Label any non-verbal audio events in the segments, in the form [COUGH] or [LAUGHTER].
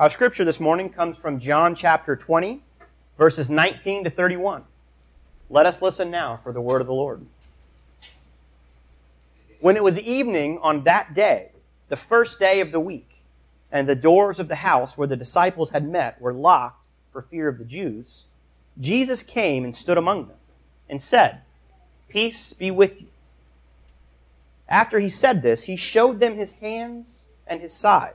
Our scripture this morning comes from John chapter 20, verses 19 to 31. Let us listen now for the word of the Lord. When it was evening on that day, the first day of the week, and the doors of the house where the disciples had met were locked for fear of the Jews, Jesus came and stood among them and said, Peace be with you. After he said this, he showed them his hands and his side.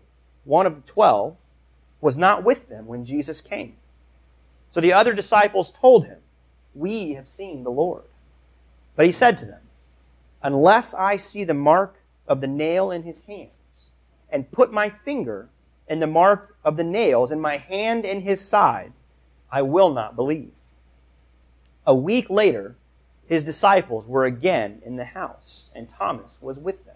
one of the twelve, was not with them when Jesus came. So the other disciples told him, We have seen the Lord. But he said to them, Unless I see the mark of the nail in his hands, and put my finger in the mark of the nails, and my hand in his side, I will not believe. A week later, his disciples were again in the house, and Thomas was with them.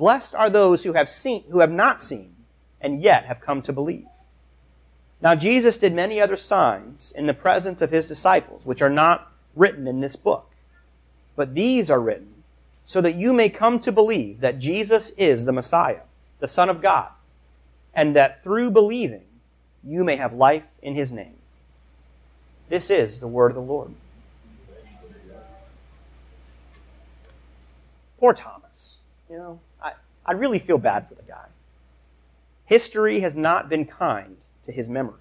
Blessed are those who have seen who have not seen and yet have come to believe. Now Jesus did many other signs in the presence of his disciples, which are not written in this book. But these are written so that you may come to believe that Jesus is the Messiah, the Son of God, and that through believing you may have life in his name. This is the word of the Lord. Poor Thomas. You know, I, I really feel bad for the guy. History has not been kind to his memory.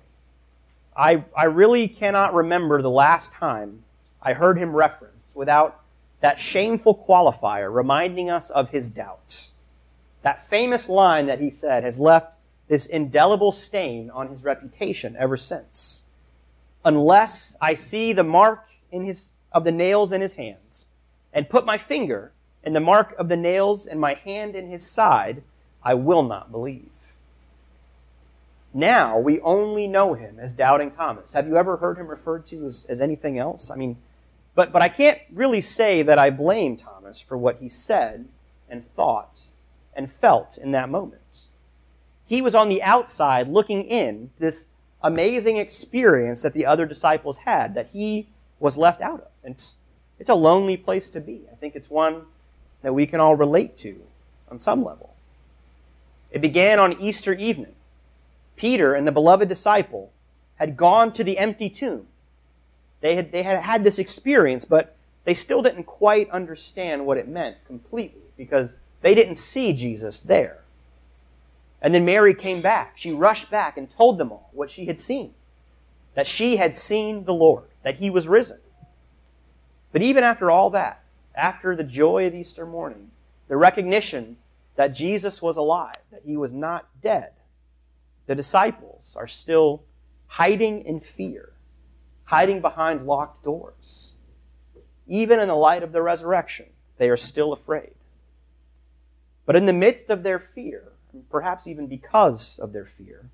I, I really cannot remember the last time I heard him referenced without that shameful qualifier reminding us of his doubts. That famous line that he said has left this indelible stain on his reputation ever since. Unless I see the mark in his, of the nails in his hands and put my finger in the mark of the nails and my hand in his side, I will not believe. Now we only know him as doubting Thomas. Have you ever heard him referred to as, as anything else? I mean, but, but I can't really say that I blame Thomas for what he said and thought and felt in that moment. He was on the outside looking in this amazing experience that the other disciples had that he was left out of. And it's, it's a lonely place to be. I think it's one that we can all relate to on some level. It began on Easter evening. Peter and the beloved disciple had gone to the empty tomb they had, they had had this experience, but they still didn't quite understand what it meant completely because they didn't see Jesus there. And then Mary came back. She rushed back and told them all what she had seen that she had seen the Lord, that he was risen. But even after all that, after the joy of Easter morning, the recognition that Jesus was alive, that he was not dead, the disciples are still hiding in fear hiding behind locked doors. Even in the light of the resurrection, they are still afraid. But in the midst of their fear, perhaps even because of their fear,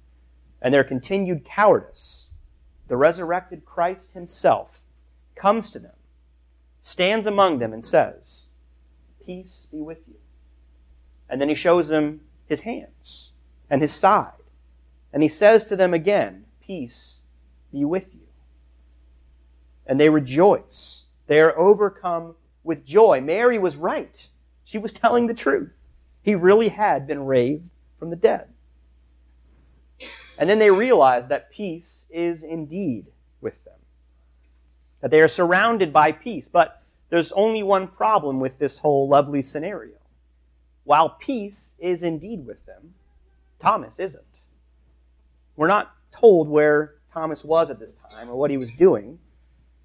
and their continued cowardice, the resurrected Christ himself comes to them, stands among them, and says, Peace be with you. And then he shows them his hands and his side. And he says to them again, Peace be with you and they rejoice. They are overcome with joy. Mary was right. She was telling the truth. He really had been raised from the dead. And then they realize that peace is indeed that they are surrounded by peace. But there's only one problem with this whole lovely scenario. While peace is indeed with them, Thomas isn't. We're not told where Thomas was at this time or what he was doing.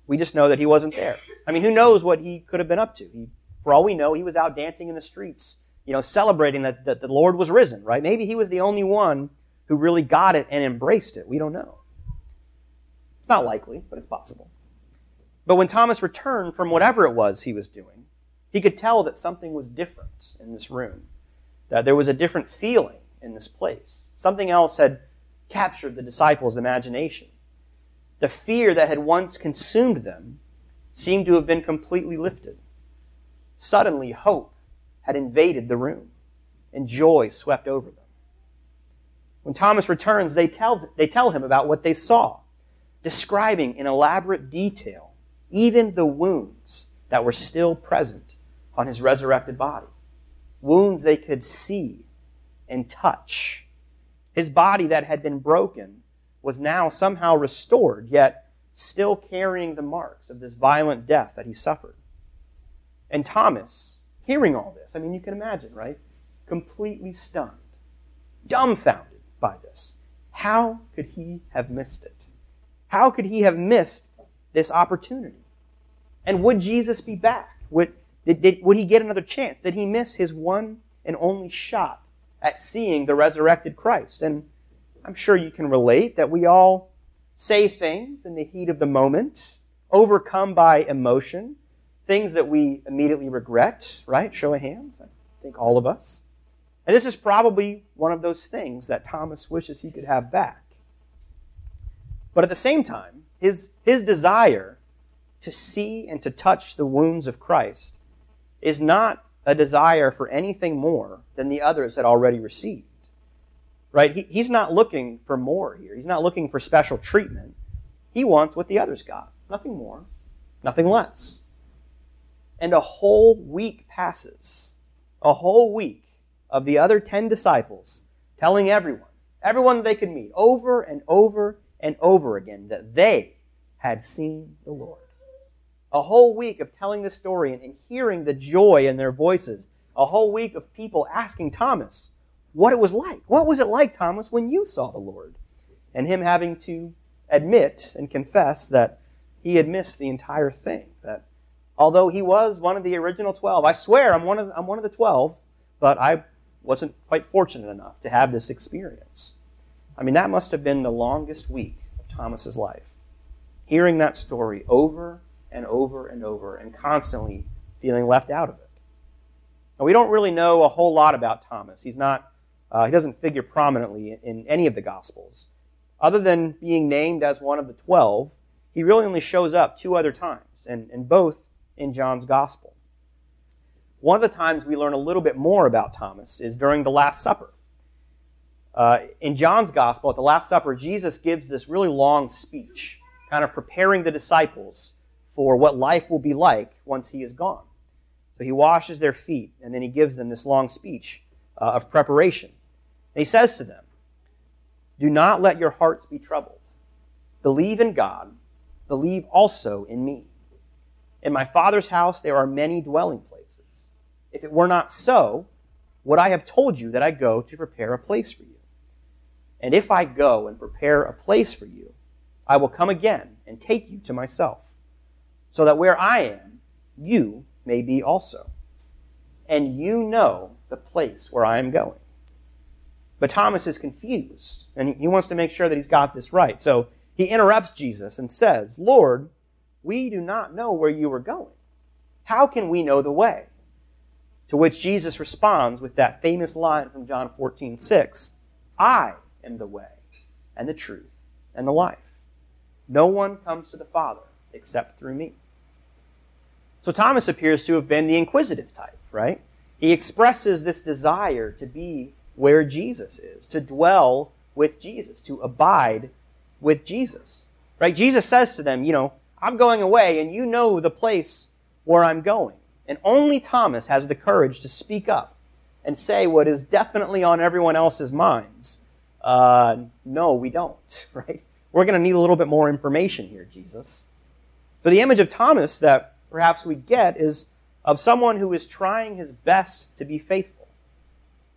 We just know that he wasn't there. I mean, who knows what he could have been up to? He, for all we know, he was out dancing in the streets, you know, celebrating that, that the Lord was risen, right? Maybe he was the only one who really got it and embraced it. We don't know. It's not likely, but it's possible. But when Thomas returned from whatever it was he was doing, he could tell that something was different in this room, that there was a different feeling in this place. Something else had captured the disciples' imagination. The fear that had once consumed them seemed to have been completely lifted. Suddenly, hope had invaded the room, and joy swept over them. When Thomas returns, they tell, they tell him about what they saw, describing in elaborate detail even the wounds that were still present on his resurrected body. Wounds they could see and touch. His body that had been broken was now somehow restored, yet still carrying the marks of this violent death that he suffered. And Thomas, hearing all this, I mean, you can imagine, right? Completely stunned, dumbfounded by this. How could he have missed it? How could he have missed this opportunity? And would Jesus be back? Would, did, did, would he get another chance? Did he miss his one and only shot at seeing the resurrected Christ? And I'm sure you can relate that we all say things in the heat of the moment, overcome by emotion, things that we immediately regret, right? Show of hands. I think all of us. And this is probably one of those things that Thomas wishes he could have back. But at the same time, his, his desire to see and to touch the wounds of Christ is not a desire for anything more than the others had already received. Right? He, he's not looking for more here. He's not looking for special treatment. He wants what the others got. Nothing more, nothing less. And a whole week passes. A whole week of the other ten disciples telling everyone, everyone they could meet, over and over and over again, that they had seen the Lord a whole week of telling the story and, and hearing the joy in their voices, a whole week of people asking Thomas what it was like. What was it like, Thomas, when you saw the Lord? And him having to admit and confess that he had missed the entire thing. That although he was one of the original 12, I swear I'm one of, I'm one of the 12, but I wasn't quite fortunate enough to have this experience. I mean, that must have been the longest week of Thomas's life. Hearing that story over and over and over and constantly feeling left out of it. Now, we don't really know a whole lot about Thomas. He's not, uh, he doesn't figure prominently in any of the Gospels. Other than being named as one of the twelve, he really only shows up two other times, and, and both in John's Gospel. One of the times we learn a little bit more about Thomas is during the Last Supper. Uh, in John's Gospel, at the Last Supper, Jesus gives this really long speech, kind of preparing the disciples for what life will be like once he is gone. So he washes their feet, and then he gives them this long speech uh, of preparation. And he says to them, Do not let your hearts be troubled. Believe in God, believe also in me. In my Father's house there are many dwelling places. If it were not so, would I have told you that I go to prepare a place for you? And if I go and prepare a place for you, I will come again and take you to myself so that where I am, you may be also. And you know the place where I am going. But Thomas is confused, and he wants to make sure that he's got this right. So he interrupts Jesus and says, Lord, we do not know where you are going. How can we know the way? To which Jesus responds with that famous line from John 14, 6, I am the way and the truth and the life. No one comes to the Father except through me. So Thomas appears to have been the inquisitive type, right? He expresses this desire to be where Jesus is, to dwell with Jesus, to abide with Jesus. Right? Jesus says to them, you know, I'm going away and you know the place where I'm going. And only Thomas has the courage to speak up and say what is definitely on everyone else's minds. Uh, no, we don't, [LAUGHS] right? We're going to need a little bit more information here, Jesus. So the image of Thomas that perhaps we get is of someone who is trying his best to be faithful,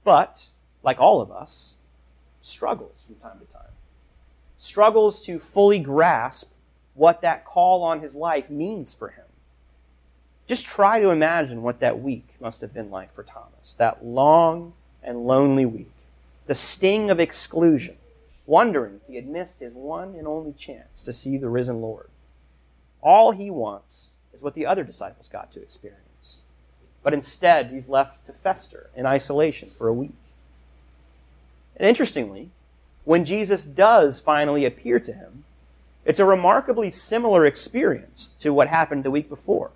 but, like all of us, struggles from time to time. struggles to fully grasp what that call on his life means for him. Just try to imagine what that week must have been like for Thomas. That long and lonely week. The sting of exclusion, wondering if he had missed his one and only chance to see the risen Lord. All he wants is what the other disciples got to experience. But instead, he's left to fester in isolation for a week. And interestingly, when Jesus does finally appear to him, it's a remarkably similar experience to what happened the week before.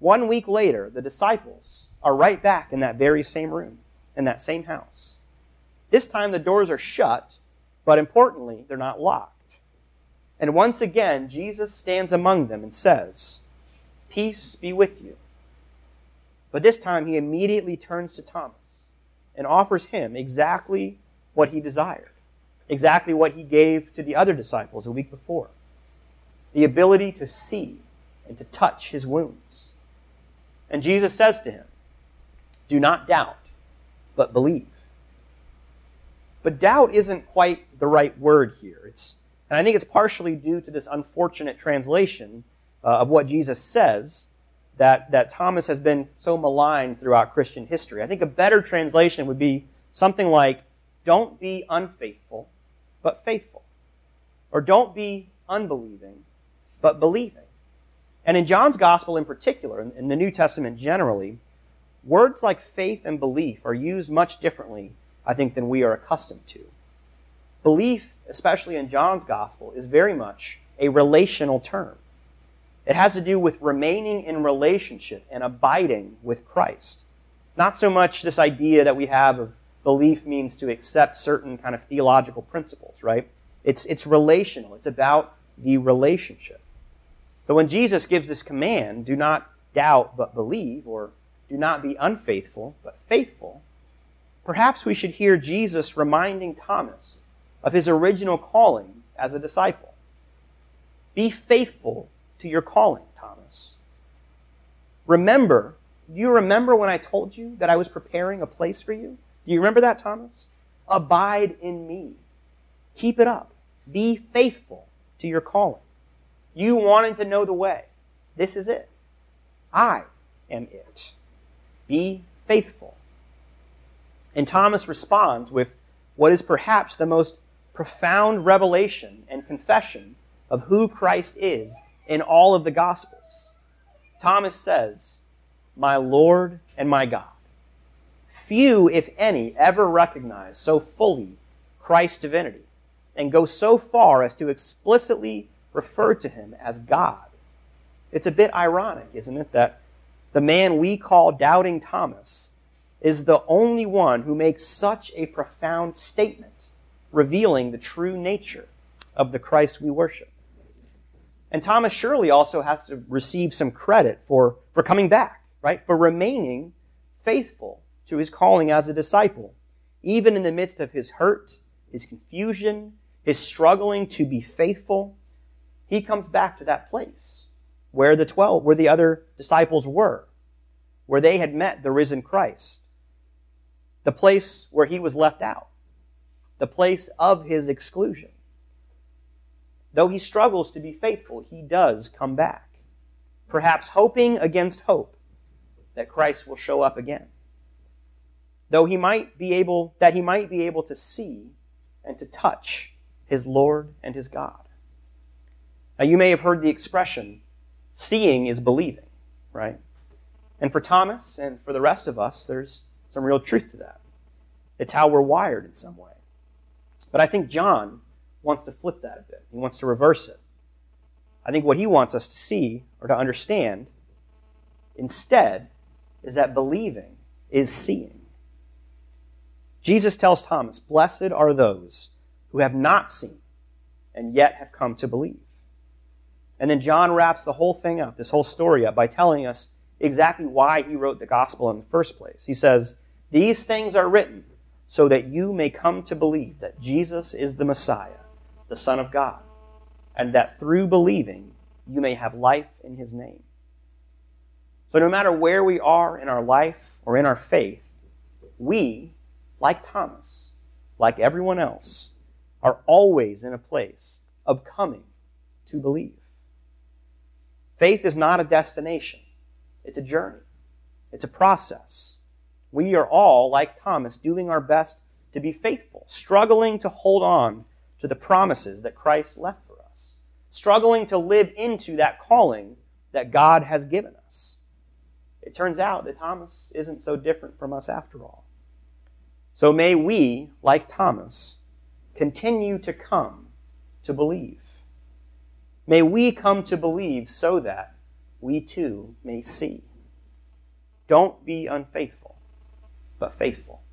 One week later, the disciples are right back in that very same room, in that same house. This time the doors are shut, but importantly, they're not locked. And once again, Jesus stands among them and says, Peace be with you. But this time he immediately turns to Thomas and offers him exactly what he desired, exactly what he gave to the other disciples a week before the ability to see and to touch his wounds. And Jesus says to him, Do not doubt, but believe. But doubt isn't quite the right word here. It's, and I think it's partially due to this unfortunate translation uh, of what Jesus says that, that Thomas has been so maligned throughout Christian history. I think a better translation would be something like, don't be unfaithful, but faithful. Or don't be unbelieving, but believing. And in John's gospel in particular, and in the New Testament generally, words like faith and belief are used much differently, I think, than we are accustomed to. Belief, especially in John's gospel, is very much a relational term. It has to do with remaining in relationship and abiding with Christ. Not so much this idea that we have of belief means to accept certain kind of theological principles, right? It's, it's relational. It's about the relationship. So when Jesus gives this command, do not doubt but believe, or do not be unfaithful but faithful, perhaps we should hear Jesus reminding Thomas of his original calling as a disciple. Be faithful to your calling, Thomas. Remember, do you remember when I told you that I was preparing a place for you? Do you remember that, Thomas? Abide in me. Keep it up. Be faithful to your calling. You wanted to know the way. This is it. I am it. Be faithful. And Thomas responds with what is perhaps the most profound revelation and confession of who Christ is in all of the Gospels. Thomas says, My Lord and my God. Few, if any, ever recognize so fully Christ's divinity and go so far as to explicitly refer to him as God. It's a bit ironic, isn't it, that the man we call Doubting Thomas is the only one who makes such a profound statement revealing the true nature of the Christ we worship. And Thomas surely also has to receive some credit for, for coming back, right? For remaining faithful to his calling as a disciple, even in the midst of his hurt, his confusion, his struggling to be faithful. He comes back to that place where the 12, where the other disciples were, where they had met the risen Christ, the place where he was left out, the place of his exclusion. Though he struggles to be faithful, he does come back, perhaps hoping against hope that Christ will show up again. Though he might be able, that he might be able to see and to touch his Lord and his God. Now, you may have heard the expression, seeing is believing, right? And for Thomas and for the rest of us, there's some real truth to that. It's how we're wired in some way. But I think John wants to flip that a bit. He wants to reverse it. I think what he wants us to see or to understand instead is that believing is seeing. Jesus tells Thomas, Blessed are those who have not seen and yet have come to believe. And then John wraps the whole thing up, this whole story up, by telling us exactly why he wrote the gospel in the first place. He says, These things are written so that you may come to believe that Jesus is the Messiah the Son of God, and that through believing you may have life in his name. So, no matter where we are in our life or in our faith, we, like Thomas, like everyone else, are always in a place of coming to believe. Faith is not a destination, it's a journey, it's a process. We are all, like Thomas, doing our best to be faithful, struggling to hold on to the promises that Christ left for us, struggling to live into that calling that God has given us. It turns out that Thomas isn't so different from us after all. So may we, like Thomas, continue to come to believe. May we come to believe so that we too may see. Don't be unfaithful, but faithful.